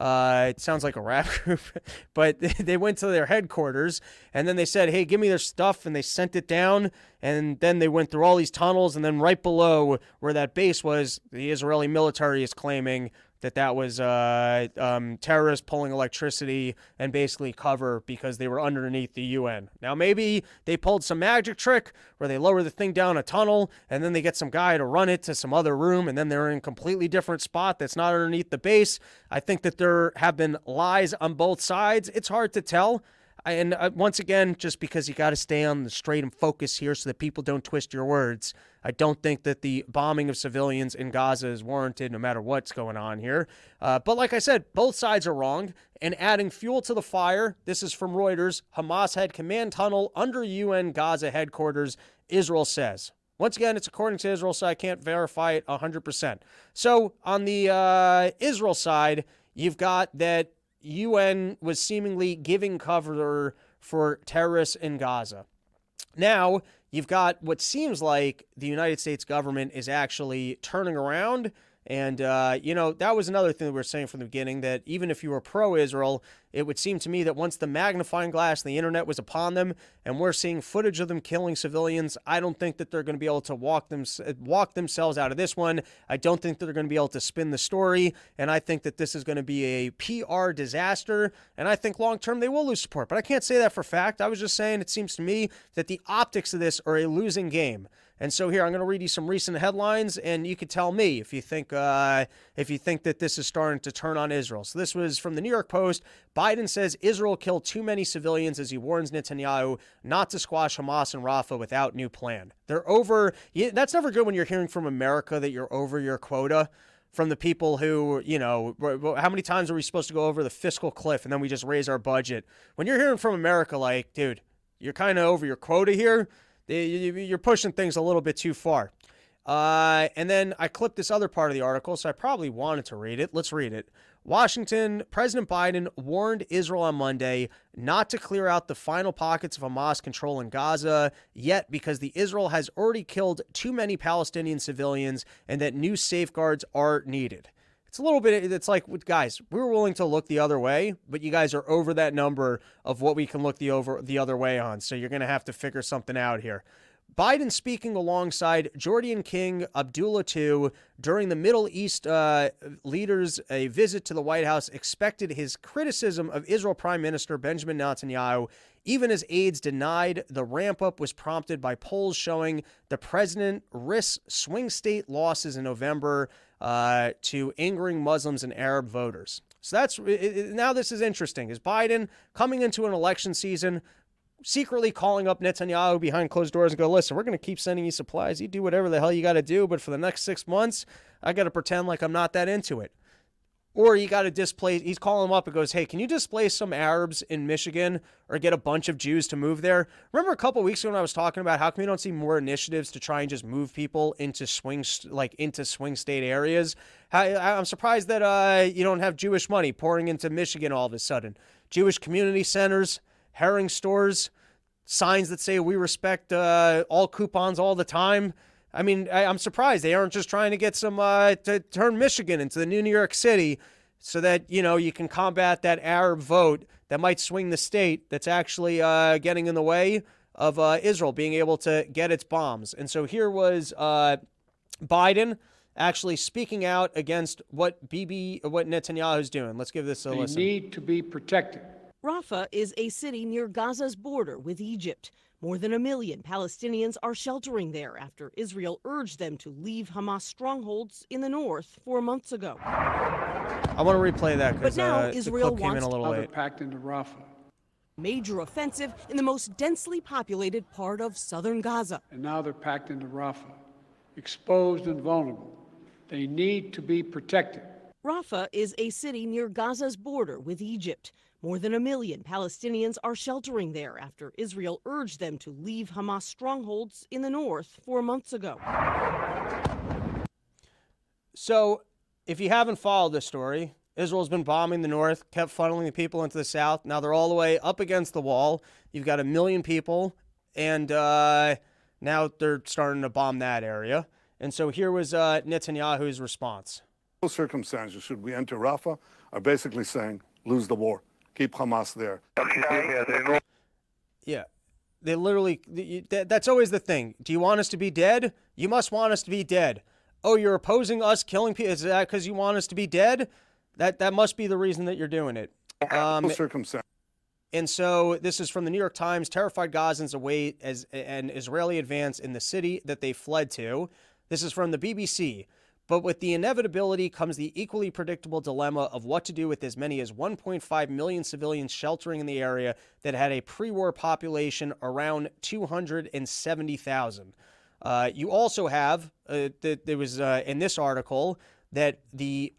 Uh, it sounds like a rap group, but they went to their headquarters and then they said, "Hey, give me their stuff," and they sent it down. And then they went through all these tunnels, and then right below where that base was, the Israeli military is claiming that that was uh, um, terrorists pulling electricity and basically cover because they were underneath the UN. Now, maybe they pulled some magic trick where they lower the thing down a tunnel and then they get some guy to run it to some other room and then they're in a completely different spot that's not underneath the base. I think that there have been lies on both sides. It's hard to tell. And uh, once again, just because you got to stay on the straight and focus here so that people don't twist your words, I don't think that the bombing of civilians in Gaza is warranted no matter what's going on here. Uh, but like I said, both sides are wrong. And adding fuel to the fire, this is from Reuters Hamas had command tunnel under UN Gaza headquarters, Israel says. Once again, it's according to Israel, so I can't verify it 100%. So on the uh, Israel side, you've got that UN was seemingly giving cover for terrorists in Gaza. Now, you've got what seems like the United States government is actually turning around and, uh, you know, that was another thing that we were saying from the beginning that even if you were pro Israel, it would seem to me that once the magnifying glass and the internet was upon them and we're seeing footage of them killing civilians, I don't think that they're going to be able to walk, them, walk themselves out of this one. I don't think that they're going to be able to spin the story. And I think that this is going to be a PR disaster. And I think long term they will lose support. But I can't say that for fact. I was just saying it seems to me that the optics of this are a losing game. And so here I'm going to read you some recent headlines, and you could tell me if you think uh, if you think that this is starting to turn on Israel. So this was from the New York Post. Biden says Israel killed too many civilians as he warns Netanyahu not to squash Hamas and Rafah without new plan. They're over. That's never good when you're hearing from America that you're over your quota from the people who, you know, how many times are we supposed to go over the fiscal cliff and then we just raise our budget? When you're hearing from America, like, dude, you're kind of over your quota here you're pushing things a little bit too far. Uh, and then I clipped this other part of the article, so I probably wanted to read it. Let's read it. Washington, President Biden warned Israel on Monday not to clear out the final pockets of Hamas control in Gaza yet because the Israel has already killed too many Palestinian civilians and that new safeguards are needed. It's a little bit, it's like, guys, we were willing to look the other way, but you guys are over that number of what we can look the over the other way on. So you're going to have to figure something out here. Biden speaking alongside Jordan King Abdullah II during the Middle East uh, leaders a visit to the White House expected his criticism of Israel Prime Minister Benjamin Netanyahu even as aides denied the ramp up was prompted by polls showing the president risks swing state losses in November uh, to angering Muslims and Arab voters. So that's it, now this is interesting. Is Biden coming into an election season secretly calling up Netanyahu behind closed doors and go, listen, we're going to keep sending you supplies. You do whatever the hell you got to do, but for the next six months, I got to pretend like I'm not that into it. Or you got to displace, he's calling them up and goes, Hey, can you displace some Arabs in Michigan or get a bunch of Jews to move there? Remember a couple weeks ago when I was talking about how come we don't see more initiatives to try and just move people into swing, like into swing state areas? I'm surprised that uh, you don't have Jewish money pouring into Michigan all of a sudden. Jewish community centers, herring stores, signs that say we respect uh, all coupons all the time. I mean, I, am surprised they aren't just trying to get some uh, to turn Michigan into the new New York City, so that you know you can combat that Arab vote that might swing the state that's actually uh, getting in the way of uh, Israel being able to get its bombs. And so here was uh, Biden actually speaking out against what Bibi, what Netanyahu is doing. Let's give this a they listen. They need to be protected. Rafah is a city near Gaza's border with Egypt. More than a million Palestinians are sheltering there after Israel urged them to leave Hamas strongholds in the north four months ago. I want to replay that because uh, Israel the clip came in a little late. packed into Rafah. Major offensive in the most densely populated part of southern Gaza. And now they're packed into Rafah, exposed and vulnerable. They need to be protected. Rafah is a city near Gaza's border with Egypt. More than a million Palestinians are sheltering there after Israel urged them to leave Hamas strongholds in the north four months ago. So, if you haven't followed this story, Israel's been bombing the north, kept funneling the people into the south. Now they're all the way up against the wall. You've got a million people, and uh, now they're starting to bomb that area. And so here was uh, Netanyahu's response. No circumstances should we enter Rafah are basically saying lose the war, keep Hamas there. Yeah. They literally, that's always the thing. Do you want us to be dead? You must want us to be dead. Oh, you're opposing us killing people? Is that because you want us to be dead? That that must be the reason that you're doing it. Um, no circumstances. And so this is from the New York Times. Terrified Gazans await as an Israeli advance in the city that they fled to. This is from the BBC. But with the inevitability comes the equally predictable dilemma of what to do with as many as 1.5 million civilians sheltering in the area that had a pre war population around 270,000. Uh, you also have, uh, that there was uh, in this article, that the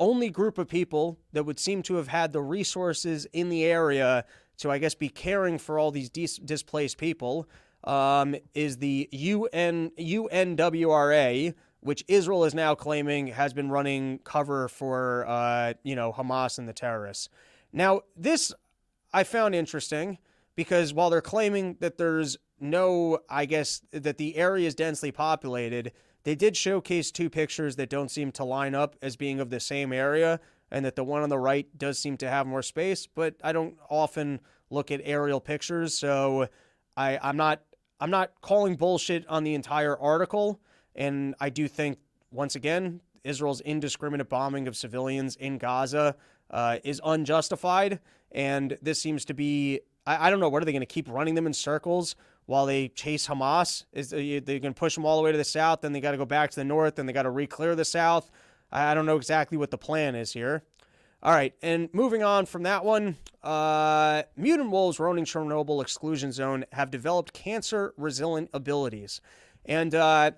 only group of people that would seem to have had the resources in the area to, I guess, be caring for all these dis- displaced people um, is the UN UNWRA, which Israel is now claiming has been running cover for, uh, you know, Hamas and the terrorists. Now, this I found interesting because while they're claiming that there's no, I guess, that the area is densely populated, they did showcase two pictures that don't seem to line up as being of the same area, and that the one on the right does seem to have more space, but I don't often look at aerial pictures, so I, I'm not I'm not calling bullshit on the entire article, and I do think once again Israel's indiscriminate bombing of civilians in Gaza uh, is unjustified, and this seems to be I, I don't know what are they going to keep running them in circles while they chase Hamas? Is they going to push them all the way to the south? Then they got to go back to the north, and they got to re-clear the south. I don't know exactly what the plan is here. All right, and moving on from that one, uh, mutant wolves roaming Chernobyl exclusion zone have developed cancer-resilient abilities, and uh,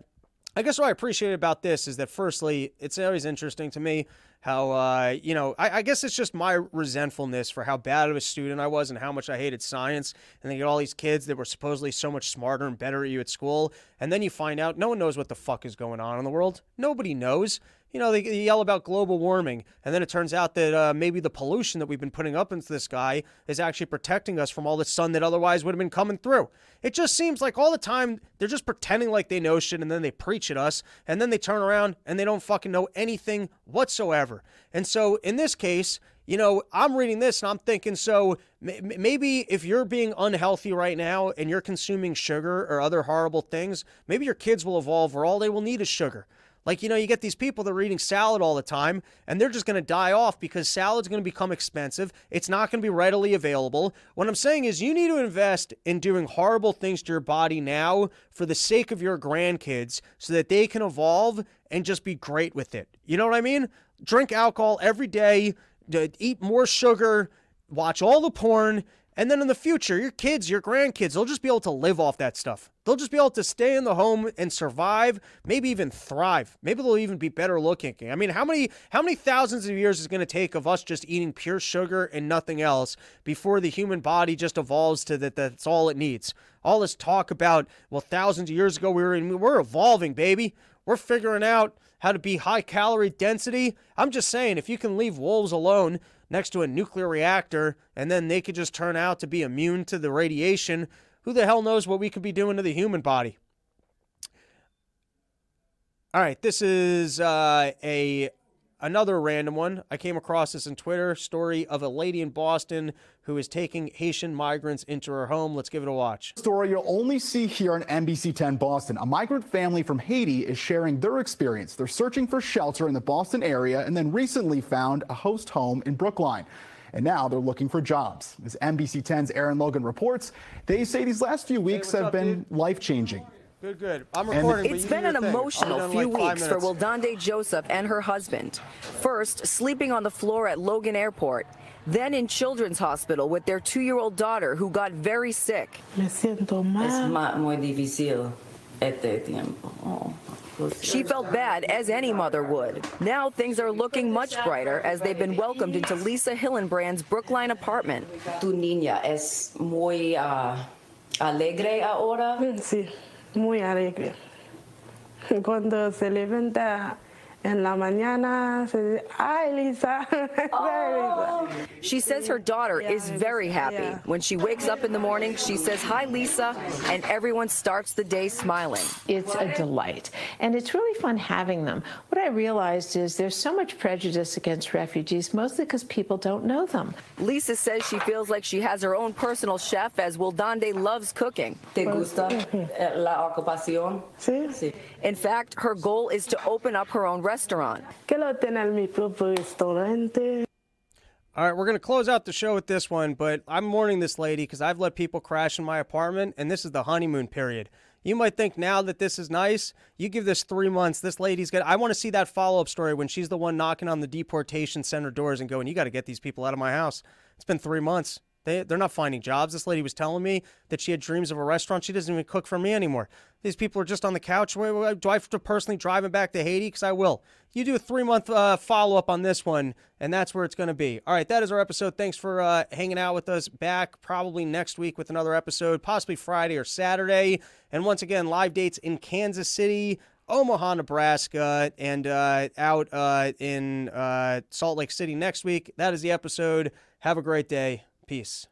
I guess what I appreciate about this is that, firstly, it's always interesting to me how, uh, you know, I, I, guess it's just my resentfulness for how bad of a student I was and how much I hated science. And then you get all these kids that were supposedly so much smarter and better at you at school. And then you find out no one knows what the fuck is going on in the world. Nobody knows you know, they, they, yell about global warming, and then it turns out that uh, maybe the pollution that we've been putting up into the sky is actually protecting us from all the sun that otherwise would have been coming through. It just seems like all the time they're just pretending like they know shit, and then they preach at us, and then they turn around and they don't fucking know anything whatsoever. And so in this case, you know, I'm reading this and I'm thinking, so maybe if you're being unhealthy right now and you're consuming sugar or other horrible things, maybe your kids will evolve where all they will need is sugar. Like, you know, you get these people that are eating salad all the time and they're just going to die off because salad's going to become expensive. It's not going to be readily available. What I'm saying is, you need to invest in doing horrible things to your body now for the sake of your grandkids so that they can evolve and just be great with it. You know what I mean? Drink alcohol every day, eat more sugar, watch all the porn, and then in the future, your kids, your grandkids, they'll just be able to live off that stuff. They'll just be able to stay in the home and survive, maybe even thrive. Maybe they'll even be better looking. I mean, how many how many thousands of years is it going to take of us just eating pure sugar and nothing else before the human body just evolves to that that's all it needs? All this talk about, well, thousands of years ago we were in, we're evolving, baby. We're figuring out how to be high calorie density. I'm just saying, if you can leave wolves alone, next to a nuclear reactor and then they could just turn out to be immune to the radiation, who the hell knows what we could be doing to the human body? All right, this is uh, a another random one. I came across this in Twitter story of a lady in Boston who is taking Haitian migrants into her home. Let's give it a watch. Story you'll only see here on NBC 10 Boston. A migrant family from Haiti is sharing their experience. They're searching for shelter in the Boston area and then recently found a host home in Brookline. And now they're looking for jobs. As NBC 10's Aaron Logan reports, they say these last few weeks hey, have up, been life changing. Good, good. I'm recording. It's been an emotional few like weeks for Wildande Joseph and her husband. First, sleeping on the floor at Logan Airport, then in Children's Hospital with their two-year-old daughter who got very sick. Me siento mal. Es muy difícil este tiempo. Oh. She felt bad, as any mother would. Now things are looking much brighter as they've been welcomed into Lisa Hillenbrand's Brookline apartment. Tu niña es muy uh, alegre ahora? Sí muy alegre. Cuando se levanta En la mañana se dice, ay, Lisa. Oh. She says her daughter is very happy. When she wakes up in the morning, she says, Hi, Lisa, and everyone starts the day smiling. It's a delight. And it's really fun having them. What I realized is there's so much prejudice against refugees, mostly because people don't know them. Lisa says she feels like she has her own personal chef as Wildande loves cooking. ¿Te gusta eh, la ocupación? Sí. Sí. In fact, her goal is to open up her own restaurant. Quiero tener mi propio restaurante. All right, we're going to close out the show with this one, but I'm warning this lady because I've let people crash in my apartment, and this is the honeymoon period. You might think now that this is nice. You give this three months, this lady's good. I want to see that follow up story when she's the one knocking on the deportation center doors and going, You got to get these people out of my house. It's been three months. They, they're not finding jobs. This lady was telling me that she had dreams of a restaurant. She doesn't even cook for me anymore. These people are just on the couch. Do I have to personally drive them back to Haiti? Because I will. You do a three month uh, follow up on this one, and that's where it's going to be. All right, that is our episode. Thanks for uh, hanging out with us. Back probably next week with another episode, possibly Friday or Saturday. And once again, live dates in Kansas City, Omaha, Nebraska, and uh, out uh, in uh, Salt Lake City next week. That is the episode. Have a great day. Peace.